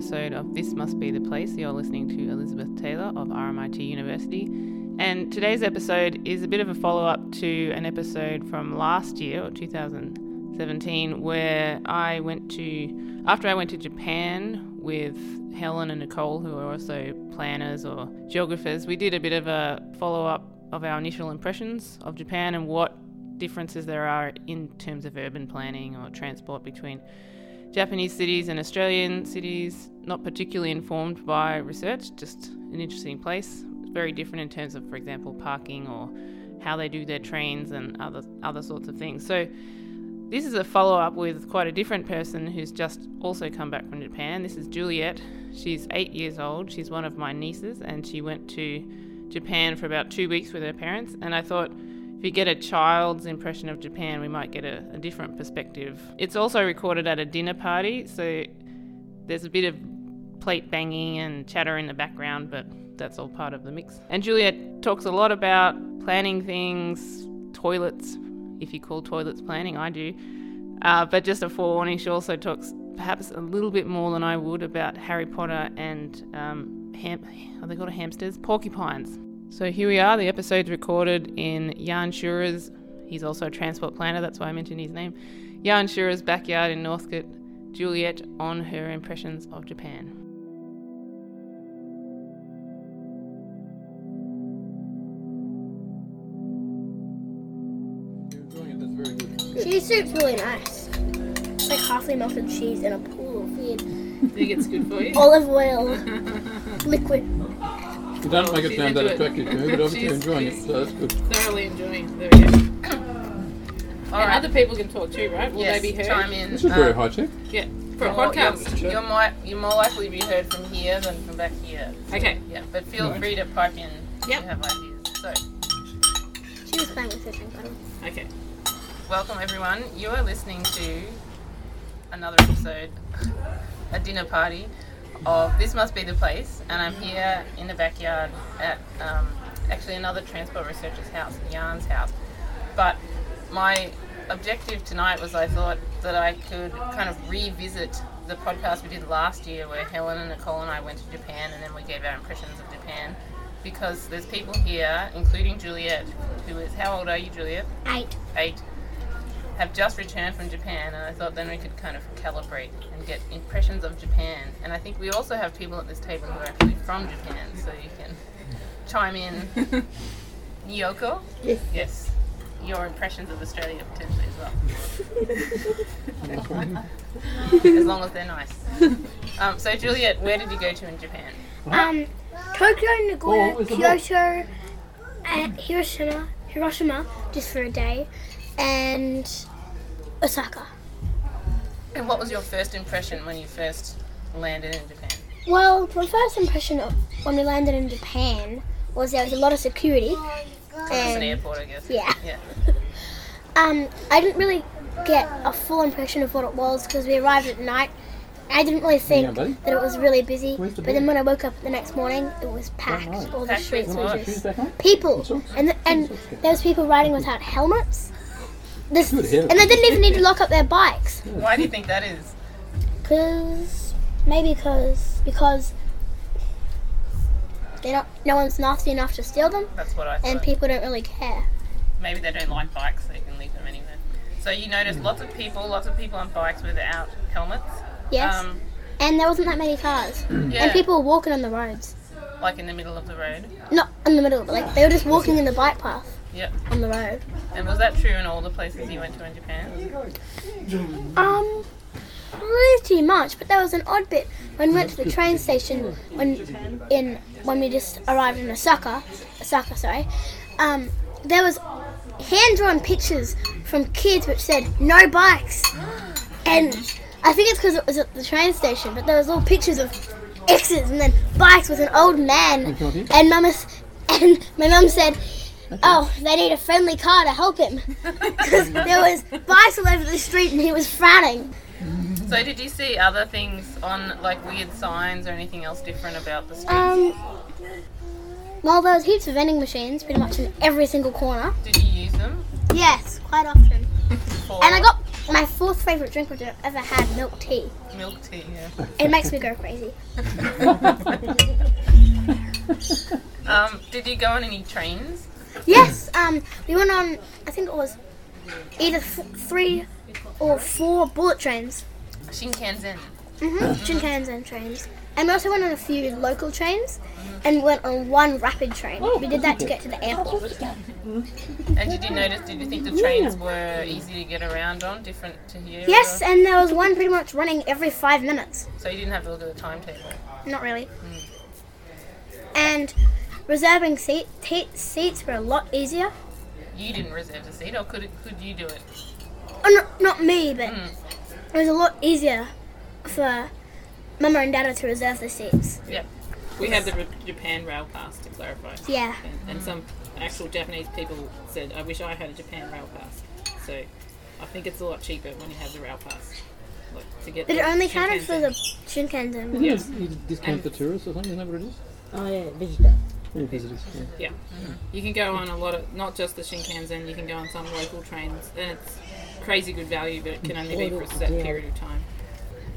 Episode of This Must Be the Place. You're listening to Elizabeth Taylor of RMIT University. And today's episode is a bit of a follow up to an episode from last year, or 2017, where I went to, after I went to Japan with Helen and Nicole, who are also planners or geographers, we did a bit of a follow up of our initial impressions of Japan and what differences there are in terms of urban planning or transport between Japanese cities and Australian cities, not particularly informed by research, just an interesting place. It's very different in terms of, for example, parking or how they do their trains and other other sorts of things. So this is a follow up with quite a different person who's just also come back from Japan. This is Juliet. She's eight years old. She's one of my nieces, and she went to Japan for about two weeks with her parents. And I thought if you get a child's impression of Japan, we might get a, a different perspective. It's also recorded at a dinner party, so there's a bit of plate banging and chatter in the background, but that's all part of the mix. And Juliet talks a lot about planning things, toilets, if you call toilets planning, I do. Uh, but just a forewarning, she also talks perhaps a little bit more than I would about Harry Potter and um, ham- are they called hamsters? Porcupines. So here we are. The episode's recorded in Jan Schurer's. He's also a transport planner. That's why I mentioned his name. Jan Schurer's backyard in Northcote. Juliet on her impressions of Japan. Cheese soup's really nice. It's like halfway melted cheese in a pool of weird. Do think it's good for you? Olive oil, liquid. You don't make it sound that attractive to me, but obviously you're enjoying it, so that's good. Thoroughly enjoying. There we go. All right. other people can talk too, right? Will yes, they be heard? Chime in. This is very um, high tech. Yeah, for a podcast. You're, you're, more, you're more likely to be heard from here than from back here. So, okay. Yeah, but feel right. free to pipe in yep. if you have ideas. So. She was playing with her drink bottle. Okay. Welcome everyone. You are listening to another episode, a dinner party of This Must Be the Place, and I'm here in the backyard at um, actually another transport researcher's house, Jan's house. But my objective tonight was I thought that I could kind of revisit the podcast we did last year where Helen and Nicole and I went to Japan and then we gave our impressions of Japan because there's people here, including Juliet, who is, how old are you, Juliet? Eight. Eight have just returned from Japan, and I thought then we could kind of calibrate and get impressions of Japan. And I think we also have people at this table who are actually from Japan, so you can chime in. Yoko? Yes. Yes. Your impressions of Australia potentially as well. as long as they're nice. Um, so, Juliet, where did you go to in Japan? Um, Tokyo, Nagoya, oh, Kyoto, and Hiroshima, Hiroshima, just for a day, and Osaka. And what was your first impression when you first landed in Japan? Well, my first impression of when we landed in Japan was there was a lot of security. It's an airport, I guess. Yeah. Yeah. um, I didn't really get a full impression of what it was because we arrived at night. I didn't really think that it was really busy, the but then when I woke up the next morning, it was packed. All the streets were just people, and and there was people riding without helmets. This, and they didn't even need to lock up their bikes. Why do you think that is? Cause maybe because because they don't. No one's nasty enough to steal them. That's what I thought. And people don't really care. Maybe they don't like bikes, so you can leave them anywhere. So you notice lots of people, lots of people on bikes without helmets. Yes. Um, and there wasn't that many cars. yeah. And people were walking on the roads. Like in the middle of the road. Not in the middle, but like they were just walking in the bike path. Yep. On the road. And was that true in all the places you went to in Japan? Um, pretty much. But there was an odd bit when we went to the train station when in when we just arrived in Osaka. Osaka, sorry. Um, there was hand drawn pictures from kids which said no bikes, and I think it's because it was at the train station, but there was all pictures of X's and then bikes with an old man. And mum and my mum said, "Oh, they need a friendly car to help him," because there was bikes all over the street and he was frowning. So did you see other things on like weird signs or anything else different about the streets? Um, well, there was heaps of vending machines, pretty much in every single corner. did you use them? Yes, quite often. For And I got my fourth favorite drink which I've ever had, milk tea. milk tea. Yeah. It makes me go crazy. Um, did you go on any trains? Yes, um, we went on. I think it was either f- three or four bullet trains. Shinkansen. Mm-hmm. Shinkansen trains. And we also went on a few local trains, and went on one rapid train. We did that to get to the airport. And you did you notice? Did you think the trains were easy to get around on, different to here? Yes, or- and there was one pretty much running every five minutes. So you didn't have to look at the timetable. Not really. And reserving seat, t- seats were a lot easier. You didn't reserve a seat, or could it, could you do it? Oh, no, not me, but Mm. it was a lot easier for Mama and Dada to reserve the seats. Yep. We had the Japan Rail Pass to clarify. Yeah. And, and some actual Japanese people said, I wish I had a Japan Rail Pass. So I think it's a lot cheaper when you have the Rail Pass. Like, to get But it only counted for the Shinkansen. You, you discount for tourists or something, isn't that what it is? Oh yeah, visitor. Yeah, visitors. Yeah. You can go on a lot of, not just the Shinkansen, you can go on some local trains. And it's crazy good value, but it can only be for a set period of time.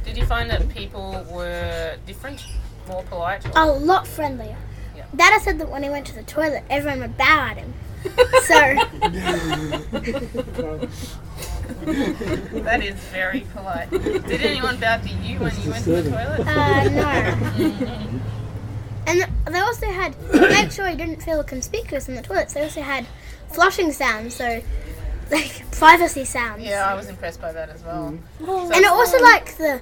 Did you find that people were different, more polite? Or? A lot friendlier. Yeah. Dada said that when he went to the toilet, everyone would bow at him. so, That is very polite. Did anyone bow to you when you went to the toilet? uh, no. Mm-hmm. And they also had, to make sure you didn't feel conspicuous in the toilets, they also had flushing sounds, so, like, privacy sounds. Yeah, I was impressed by that as well. And it also like the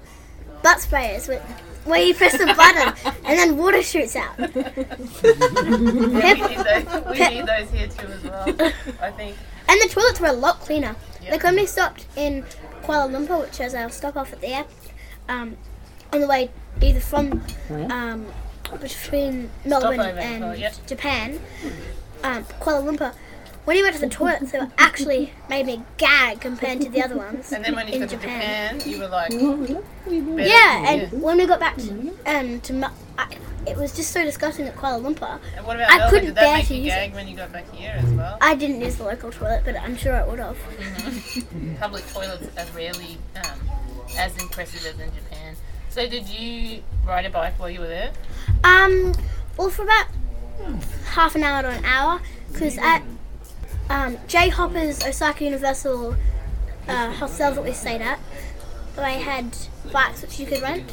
butt sprayers with, where you press the button and then water shoots out. We need those, we need those here too as well. I think. And the toilets were a lot cleaner. Yep. Like when we stopped in Kuala Lumpur, which was our stop off at the air, um, on the way either from um, between Melbourne Stopover, and yep. Japan, um, Kuala Lumpur. When you went to the toilets, they were actually made me gag compared to the other ones And then when you in got to Japan. Japan, you were like, Yeah, and when we got back to, um, to I, it was just so disgusting at Kuala Lumpur. And what about I Melbourne? couldn't Did that bear to you use it. gag when you got back here as well? I didn't use the local toilet, but I'm sure it would have. Public toilets are rarely um, as impressive as in Japan. So did you ride a bike while you were there? Um, well, for about half an hour to an hour, because at um, J-Hoppers Osaka Universal uh, hostel that we stayed at, they had bikes which you could rent.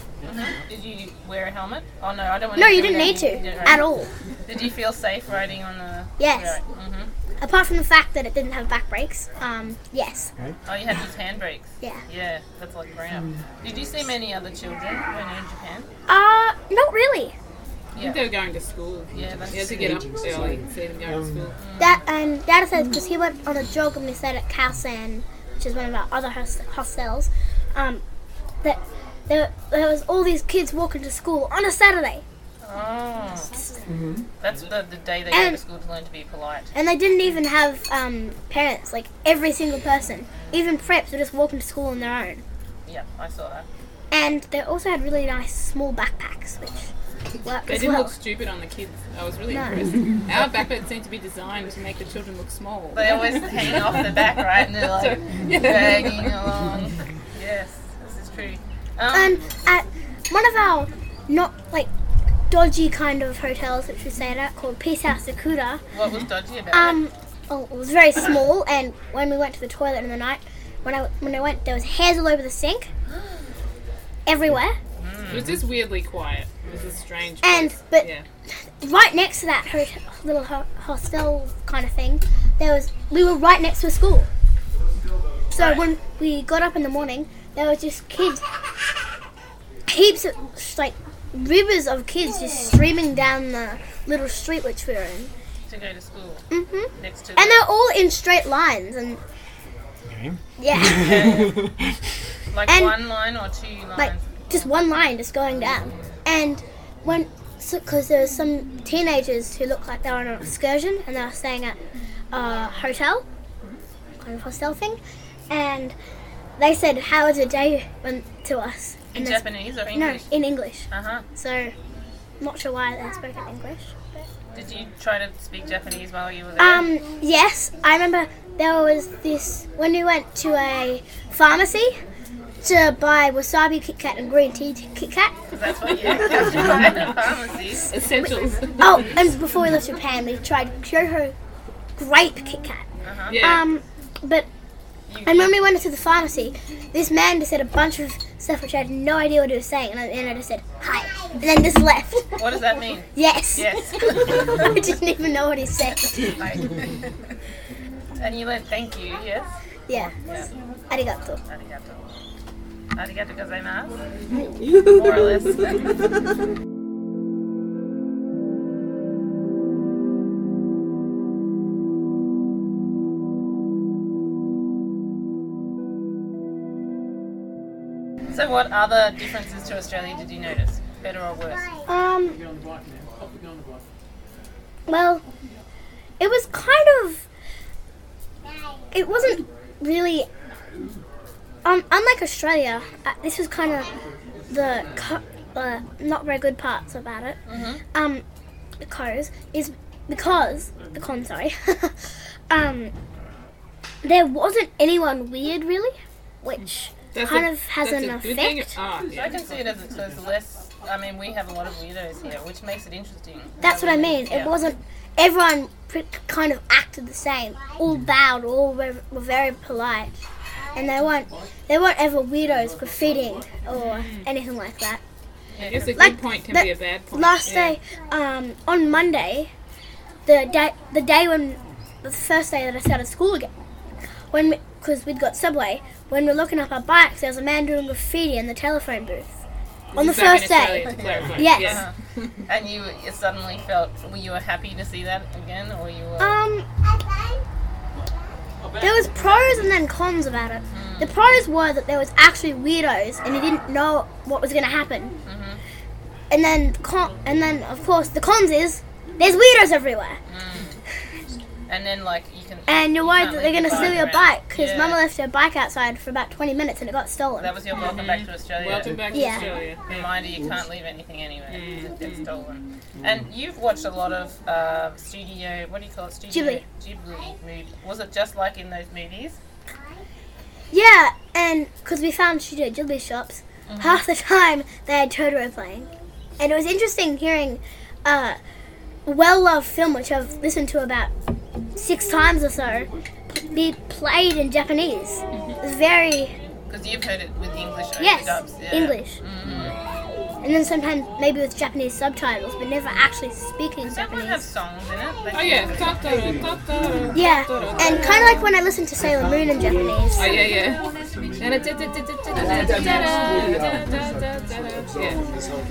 Did you wear a helmet? Oh no, I don't want No, you didn't need to at all. Did you feel safe riding on the? Yes. hmm Apart from the fact that it didn't have back brakes. Um, yes. Oh, you had these handbrakes. Yeah. Yeah, that's like ground. Did you see many other children when you were in Japan? Uh, not really. I think they were going to school. Yeah, that's You had to get up early and see them go to school. That and Dada says because he went on a jog when we stayed at Khao which is one of our other hos- hostels, um, that there, there was all these kids walking to school on a Saturday, Oh. That's the, the day they go to school to learn to be polite. and they didn't even have um, parents. Like every single person, even preps, were just walking to school on their own. Yeah, I saw that. And they also had really nice small backpacks, which worked They as didn't well. look stupid on the kids. I was really No. impressed. Our backpacks seem to be designed to make the children look small. They always hang off the back, right? And they're like dragging along. Yes, this is true. Um, And at one of our not like dodgy kind of hotels, which we stayed at, called Peace House Sakura. what was dodgy about it? Um, oh, it was very small, and when we went to the toilet in the night, when I when I went, there was hairs all over the sink, everywhere, It was just weirdly quiet. It was a strange. and place. but yeah. right next to that hotel, little ho- hostel kind of thing, there was we were right next to a school. So when we got up in the morning, there was just kids, heaps of like rivers of kids just streaming down the little street which we're in. to go to school hmm next to. And they're all in straight lines, and Okay. yeah. Like And- one line or two lines? like just one line just going down. And when, because there were some teenagers who looked like they were on an excursion and they were staying at a hotel, kind of hostel thing, and they said, "How was your day?" Went to us. In And that's- Japanese or English? No, in English. Uh huh. So, not sure why they spoke in English. Did you try to speak Japanese while you were there? Um, yes, I remember there was this when we went to a pharmacy to buy wasabi Kit Kat and green tea Kit Kat. 'Cause that's what you buy in a pharmacy. Essentials. Oh, and before we left Japan, we tried Kyoto grape Kit Kat. Uh-huh. Yeah. Um, but and when we went into the pharmacy, this man just said a bunch of stuff which I had no idea what he was saying, and I, and I just said hi, and then just left. what does that mean? Yes. Yes. I didn't even know what he said. Right. and you went, thank you, yes? Yeah. Yeah. Arigato. Arigato. Arigato gozaimasu. More or less. So, what other differences to Australia did you notice? Better or worse? Um. Get on the bike now. Off we go on the bike. Well, it was kind of. It wasn't really. Um, unlike Australia, uh, this was kind of the co- uh, not very good parts about it. Um, the cons is because the con, sorry. um, there wasn't anyone weird really, which That's kind a- of has that's an a thing. effect. Ah, I can see it as there's less. I mean, we have a lot of weirdos here, which makes it interesting. That's what I mean. Yeah. It wasn't. Everyone kind of acted the same. All bowed. All were, were very polite, and they weren't. They weren't ever weirdos graffitiing or anything like that. I guess a good Like, point can be a bad point. Last yeah. day, um, on Monday, the day, the day when the first day that I started school again, when because we'd got subway, when we we're looking up our bikes, there was a man doing graffiti in the telephone booth. On the This is back in first day. Australia, to clarify. Yes. Uh-huh. And you, you suddenly felt, were you were happy to see that again, or you were? Um, there was pros and then cons about it. Hmm. The pros were that there was actually weirdos and you didn't know what was going to happen. Mm-hmm. And then con- and then of course the cons is there's weirdos everywhere, hmm. And then like you can. and you're worried can't that they're going to steal your bike because Yeah. Mama left her bike outside for about 20 minutes and it got stolen. That was your welcome back to Australia. Welcome back to Yeah. Australia. Reminder: you can't leave anything anywhere. Mm. It gets stolen. And you've watched a lot of uh, studio. What do you call it? Studio Ghibli. Ghibli movie. Was it just like in those movies? Yeah, and because we found Studio Ghibli shops, half the time they had Totoro playing. And it was interesting hearing uh, a well loved film, which I've listened to about six times or so, be played in Japanese. It was very, Because you've heard it with English yes, overdubs. Yeah. English. And then sometimes maybe with Japanese subtitles, but never actually speaking That one have songs in it. They Oh yeah. Totoro, Totoro, Yeah, and kind of like when I listen to Sailor Moon in Japanese. Oh yeah, yeah. Yeah.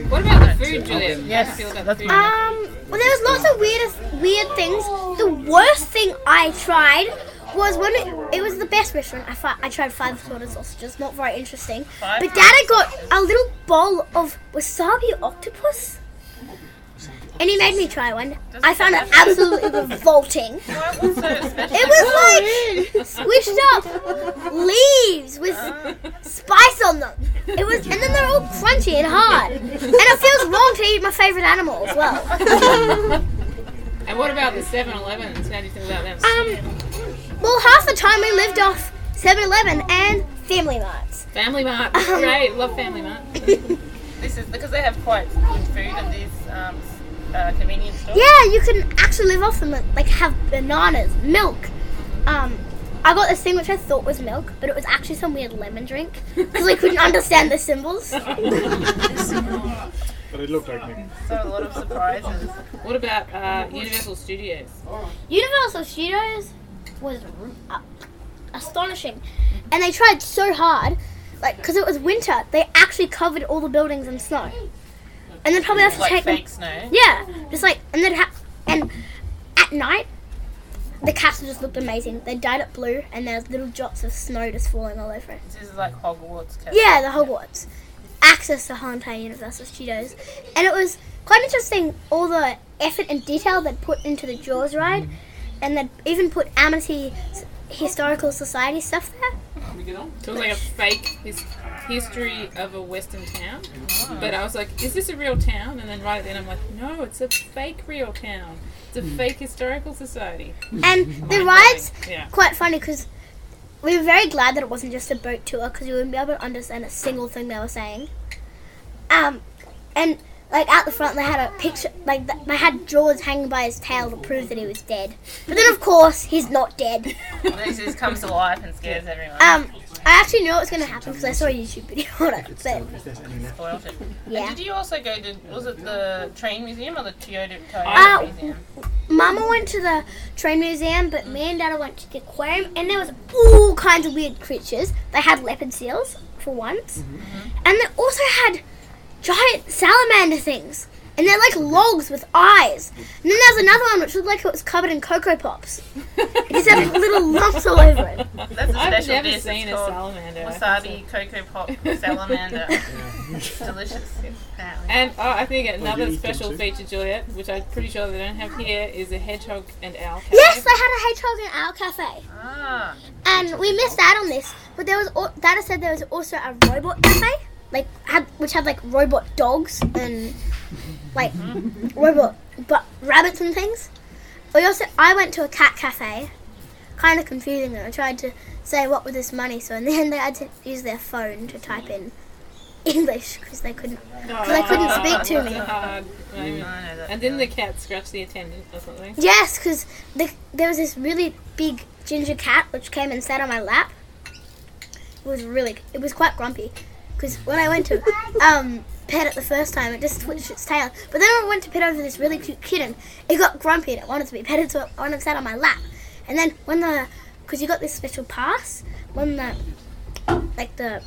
What about the food, Juliet? Yes, How do you feel about that's the food? Um, well, there was lots of weird, weird things. The worst thing I tried was when it, it was the best restaurant. I, fi- I tried five assorted sausages, not very interesting. Five But Dad had got a little bowl of wasabi octopus, and he made me try one. I found it absolutely revolting. What- what's so special? It was like squished up leaves with spice on them. It was, and then they're all crunchy and hard, and it feels wrong to eat my favorite animal as well. And what about the 7-Elevens? How do you think about them? Um, well, half the time we lived off 7-Eleven and Family Marts. Family Mart, great, love Family Mart. This is because they have quite good food at these um, uh, convenience stores. Yeah, you can actually live off them, like have bananas, milk. Um, I got this thing which I thought was milk, but it was actually some weird lemon drink because I couldn't understand the symbols. But it looked like me. So a lot of surprises. What about uh, Universal Studios? Universal Studios was uh, astonishing, and they tried so hard, like because it was winter, they actually covered all the buildings in snow, and then probably have to Like take them fake snow. Yeah, just like and then ha- and at night, the castle just looked amazing. They dyed it blue, and there's little drops of snow just falling all over it. This is like Hogwarts. Castle. Yeah, the Hogwarts. Access to Haunted Universal Studios. And it was quite interesting all the effort and detail they'd put into the Jaws ride. Mm-hmm. And they'd even put Amity Historical Society stuff there. We get on. It was like a fake his, history of a western town. But I was like, is this a real town? And then right then I'm like, no, it's a fake real town. It's a fake historical society. And the rides, Yeah. quite funny because we were very glad that it wasn't just a boat tour because we wouldn't be able to understand a single thing they were saying. Um, and like out the front they had a picture, like th- they had Jaws hanging by his tail to prove that he was dead. But then of course he's not dead. he just comes to life and scares everyone. Um, I actually knew it was going to happen because I saw a YouTube video on it. But Spoiled it. yeah, And did you also go to, was it the train museum or the Toyota, Toyota Uh, museum? Mama went to the train museum, but me and Dada went to the aquarium, and there was all kinds of weird creatures. They had leopard seals for once, and they also had giant salamander things, and they're like logs with eyes. And then there's another one which looked like it was covered in cocoa pops. It just had little lumps all over it. That's a I've special never dish. seen it's a called salamander. Wasabi cocoa pop salamander. Delicious. Apparently. And oh, I think another you eat them special too? feature, Juliet, which I'm pretty sure they don't have here, is a hedgehog and owl cafe. Yes, they had a hedgehog in our cafe. Ah, And we missed out on this, but there was al- Dada said there was also a robot cafe, like had which had like robot dogs and like robot but rabbits and things. We also I went to a cat cafe, kind of confusing them. I tried to say what was this money, so in the end they had to use their phone to type in English because they couldn't. cause they couldn't speak to me. a hard moment. I know that. And didn't the cat scratched the attendant or something? Yes, because the, there was this really big ginger cat which came and sat on my lap. It was really, it was quite grumpy. Because when I went to um, pet it the first time, it just twitched its tail. But then I went to pet over this really cute kitten, it got grumpy and it wanted to be petted, so it wanted to sat on my lap. And then when the, because you got this special pass, when the, like the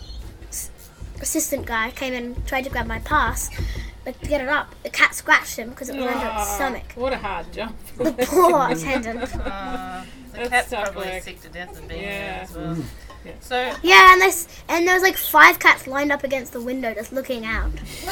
assistant guy came and tried to grab my pass, like to get it up, the cat scratched him because it was under its Oh, stomach. What a hard job. The poor attendant. Uh, the cat's probably work. sick to death of being Yeah. there as well. Yeah. So, Yeah, and there's and there was like five cats lined up against the window just looking out.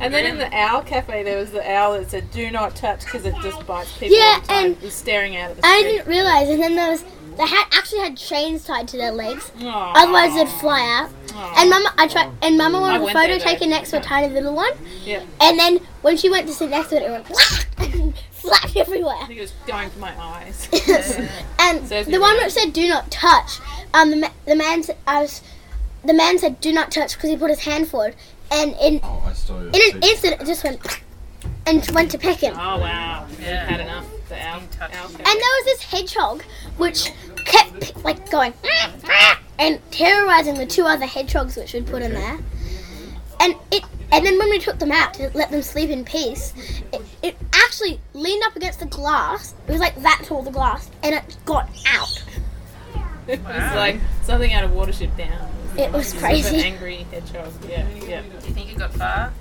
and then in the owl cafe, there was the owl that said, "Do not touch," because it just bites people. Yeah, all the time. and It was staring out at the I street. didn't realize, and then there was they had actually had chains tied to their legs, Aw. otherwise they'd fly out. Aw. And Mama, I tried, and Mama wanted a photo there, taken next to a tiny little one, yeah, and then when she went to sit next to it, it went and flapped I everywhere. think it was going for my eyes. and Says the one right. which said "Do not touch," um, the, ma- the man said, I was, the man said "Do not touch" because he put his hand forward, and in Oh, I in an instant it just went and went to peck him. Oh wow, Yeah. had enough. The owl, owl. And there was this hedgehog which kept like going and terrorizing the two other hedgehogs which we'd put in there. And it and then when we took them out to let them sleep in peace, it, it actually leaned up against the glass. It was like that tall the glass, and it got out. it was like something out of Watership Down. It was Sort of crazy. an angry hedgehog. Yeah, yeah. do you think it got far?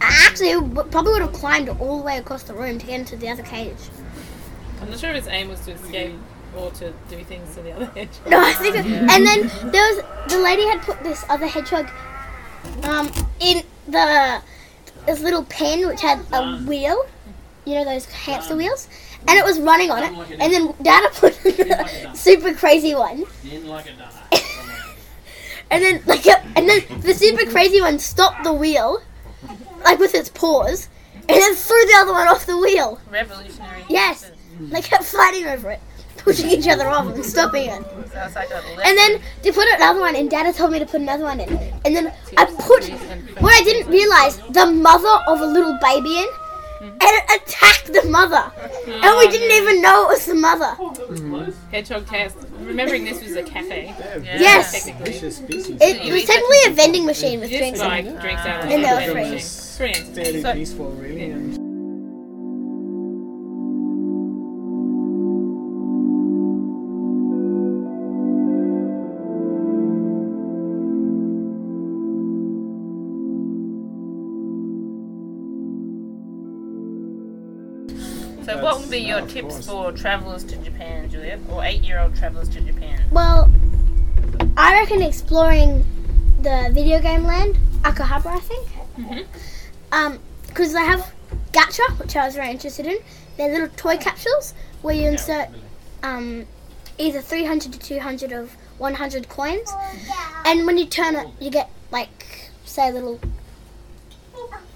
Actually, it w- probably would have climbed all the way across the room to get into the other cage. I'm not sure if its aim was to escape or to do things to the other hedgehog. No, I think. And then there was the lady had put this other hedgehog um, in the this little pen which had a wheel. You know those hamster wheels, and it was running on it. And then Dada put the super crazy one, and then like and then the super crazy one stopped the wheel, like with its paws, and then threw the other one off the wheel. Revolutionary. Yes, they kept fighting over it, pushing each other off and stopping it. Sounds like And then to put another one in, Dada told me to put another one in. And then I put what I didn't realize the mother of a little baby in, hmm? and it attacked the mother. And we didn't even know it was the mother. Hmm. Hedgehog cast. Remembering this was a cafe. Yeah. Yes. Technically. Vicious species. It, it was technically a vending machine with drinks in like it. drinks out of And the they were free. machine. Pretty entertaining. Fairly So- peaceful, really. Would be your tips course. for travellers to Japan, Juliet, or eight-year-old travellers to Japan? Well, I reckon exploring the video game land, Akihabara, I think. Mhm. Um, because they have gacha, which I was very interested in. They're little toy capsules where you insert um, either 300 to 200 of 100 coins, and when you turn it, you get like say a little.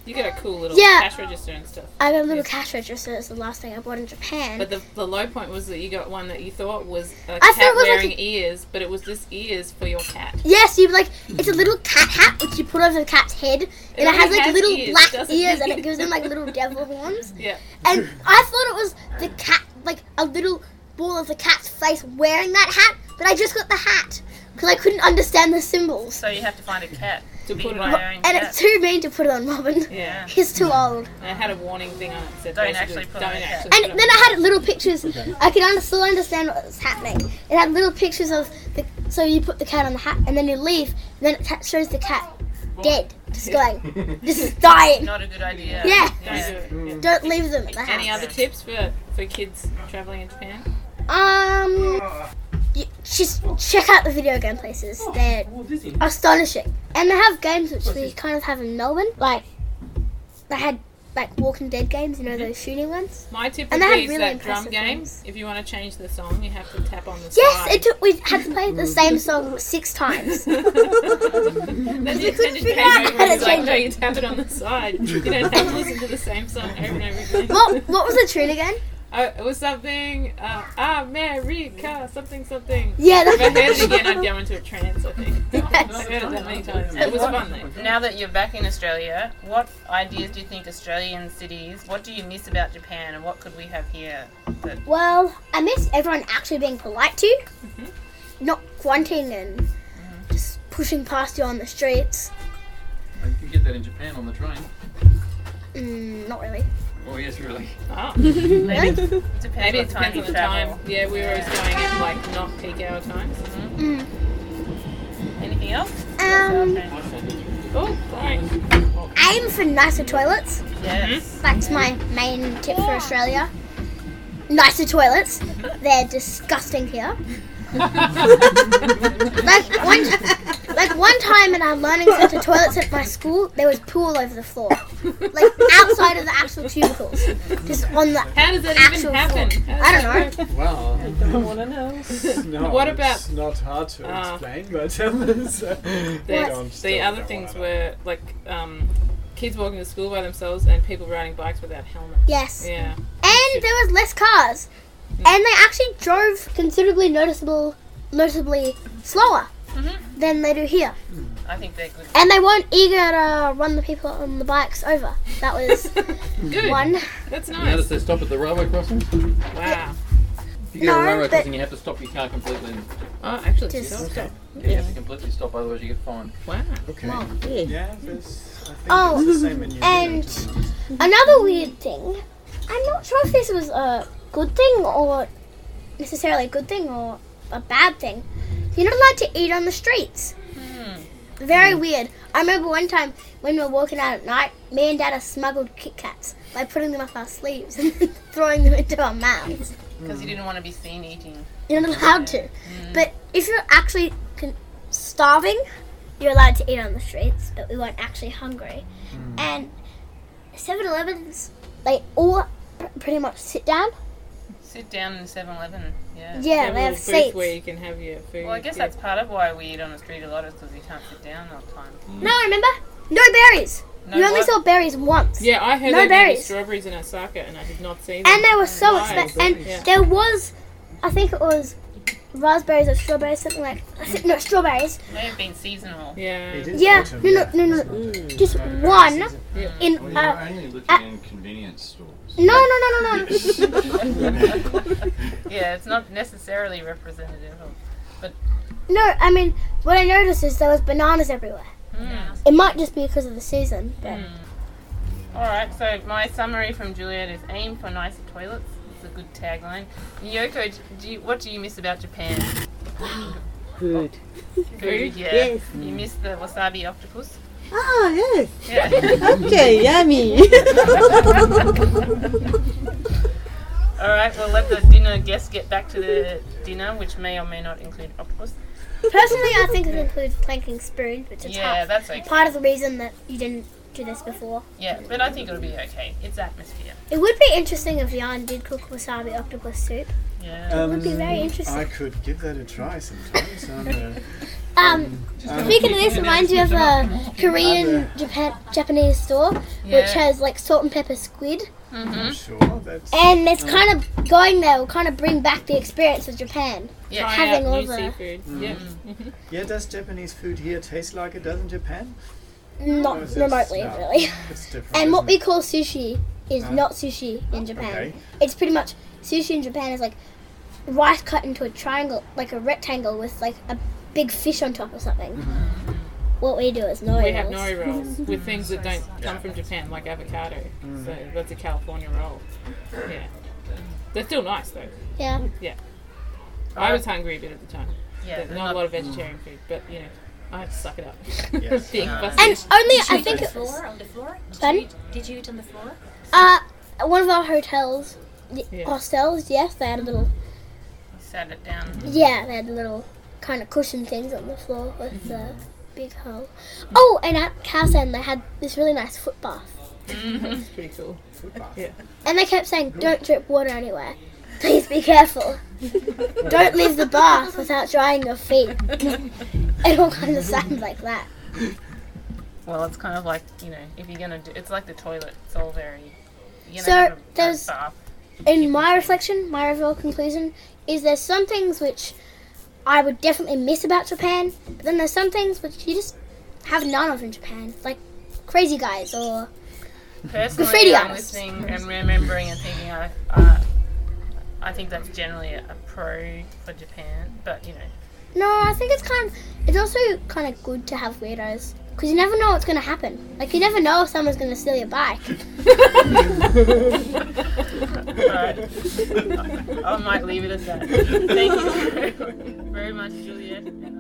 You get a cool little Yeah. cash register and stuff. I got a little cash register. It's the last thing I bought in Japan. But the, the low point was that you got one that you thought was a thought cat it was like wearing ears, but it was just ears for your cat. Yes, you like it's a little cat hat which you put over the cat's head, and it, has like has little ears, black ears, it? and it gives them like little devil horns. Yeah. And I thought it was the cat, like a little ball of the cat's face wearing that hat, but I just got the hat because I couldn't understand the symbols. So you have to find a cat To put it on. own And cat. it's too mean to put it on Robin. Yeah. He's too old. And it had a warning thing on it that said Don't actually put don't on a cat. actually put And on then a I had little pictures. I could under, still understand what was happening. It had little pictures of the. So you put the cat on the hat, and then you leave, and then it shows the cat dead, just going, just dying. Not a good idea. Yeah. Don't do it. Don't leave them at the Any house. other tips for, for kids traveling in Japan? Um, you, just check out the video game places. They're astonishing, and they have games which we kind of have in Melbourne. Like they had like Walking Dead games, you know those shooting ones. My tip And would they be had is really that drum impressive game. If you want to change the song, you have to tap on the side. Yes, side. it took. We had to play the same song six times. then the attendant figure out over how and was to like, change no, you tap it on the side. You don't have to listen to the same song over and over again. what What was the tune again? Uh, it was something, uh, America, something, something. Yeah, If I that's heard it again, I'd go into a trance, I think. I've heard it that many times. It was fun though. Now that you're back in Australia, what ideas do you think Australian cities, what do you miss about Japan and what could we have here? That, Well, I miss everyone actually being polite to you, not grunting and just pushing past you on the streets. You can get that in Japan on the train. Mm, not really. Oh yes, really. Oh. maybe, Really? it depends Maybe it depends on the travel. time. Yeah, we were always going at like not peak hour times. Mm. Anything else? Um, Oh, sorry. aim for nicer toilets. Yes. That's my main tip for Australia. Nicer toilets. They're disgusting here. like one, like one time in our learning centre toilets at my school, there was poo all over the floor, like outside of the actual cubicles, just on the. How does that Actual even happen? floor. How does I that don't know. Well, I don't want to know. no, What about- It's not hard to Ah. explain, but um, so The, don't- the don't other know things what were like um, kids walking to school by themselves and people riding bikes without helmets. Yes, Yeah. and there was less cars, and they actually drove considerably noticeable, noticeably slower Mm-hmm. than they do here. Mm. I think they're good. And they weren't eager to run the people on the bikes over. That was Good. one. That's You notice nice. they stop at the railway crossing? Wow. If you get No, a railway but- crossing, you have to stop your car completely. Oh, actually, Just- stop, stop. You have to completely stop, otherwise you get fined. Wow. Okay. Yeah. Yeah, I think Oh, it's the oh, same and another weird thing. I'm not sure if this was a good thing or necessarily a good thing or a bad thing. You're not allowed to eat on the streets. Hmm. Very hmm. weird. I remember one time when we were walking out at night, me and Dad smuggled Kit Kats by putting them up our sleeves and throwing them into our mouths. Because you didn't want to be seen eating. You're not allowed to. Hmm. But if you're actually con- starving, you're allowed to eat on the streets, but we weren't actually hungry. And 7 Elevens, they all pr- pretty much sit down. Sit down in 7 Eleven. Yeah. Yeah, Have they have seats. where you can have your food. Well, I guess yeah. that's part of why we eat on the street a lot, is because you can't sit down all the time. Mm. No, remember? No berries. No you only what? saw berries once. Yeah, I heard No they needed berries. strawberries in Osaka, and I did not see them. And they were so expensive. And Yeah. there was, I think it was raspberries or strawberries, something like, I no, strawberries. May have been seasonal. Yeah. Yeah, autumn, no, no, no, no, Just one in, Well, you're uh, only looking uh, in convenience stores. no, no, no, no, no. Yeah, it's not necessarily representative of. No, I mean, what I noticed is there was bananas everywhere. Mm. It might just be because of the season, but Alright, so my summary from Juliet is aim for nicer toilets. It's a good tagline. Yoko, do you, what do you miss about Japan? Good. Food, yeah. Yes. You miss the wasabi octopus? Ah, yes. Yeah. Okay, yummy. All right, well, let the dinner guests get back to the dinner, which may or may not include octopus. Personally, I think it includes planking spoons, which is Yeah, half- that's okay. part of the reason that you didn't do this before. Yeah, but I think it'll be okay. It's atmosphere. It would be interesting if Jan did cook wasabi octopus soup. Yeah. It would be very interesting. Um, I could give that a try sometimes. I'm, uh, Um, um, speaking of this, reminds you of a Korean Japan Japanese store Yeah. which has like salt and pepper squid, Mm-hmm. I'm sure that's. and it's kind of going there will kind of bring back the experience of Japan. Yeah. Having all the- seafood. Yeah. Yeah, does Japanese food here taste like it does in Japan? Or Not is remotely, no, really. It's. And what isn't we call sushi is not sushi in Japan. Okay. It's pretty much sushi in Japan is like rice cut into a triangle, like a rectangle with like a big fish on top or something. Mm-hmm. What we do is nori We have rolls. rolls with things that don't come from Japan, like avocado. Mm. So that's a California roll. Yeah. They're still nice though. Yeah. Yeah. I was hungry a bit at the time. Yeah. Not a lot of vegetarian food, but you know, I had to suck it up. Yes. Being Uh, fussy. And only I Did you think eat on the floor? On the floor? Did Pardon? you, eat, did you eat on the floor? uh one of our hotels, y- Yeah. hostels. Yes, they had a little. Sat it down. Yeah, they had little kind of cushion things on the floor with the big hole. Oh, and at Calsan they had this really nice foot bath. That's pretty cool. Yeah. And they kept saying, don't drip water anywhere. Please be careful. don't leave the bath without drying your feet. And all kind of signs like that. Well, it's kind of like, you know, if you're to do it's like the toilet. It's all very. So, gonna have a- a there's- In my reflection, my overall conclusion is there's some things which I would definitely miss about Japan, but then there's some things which you just have none of in Japan, like Crazy Guys or Personally, Graffiti I'm artists. listening and remembering and thinking, I, uh, I think that's generally a, a pro for Japan, but you know, No, I think it's kind. Of, it's also kind of good to have weirdos because you never know what's going to happen. Like you never know if someone's going to steal your bike. alright. I might leave it at that. Thank you very much, Juliet.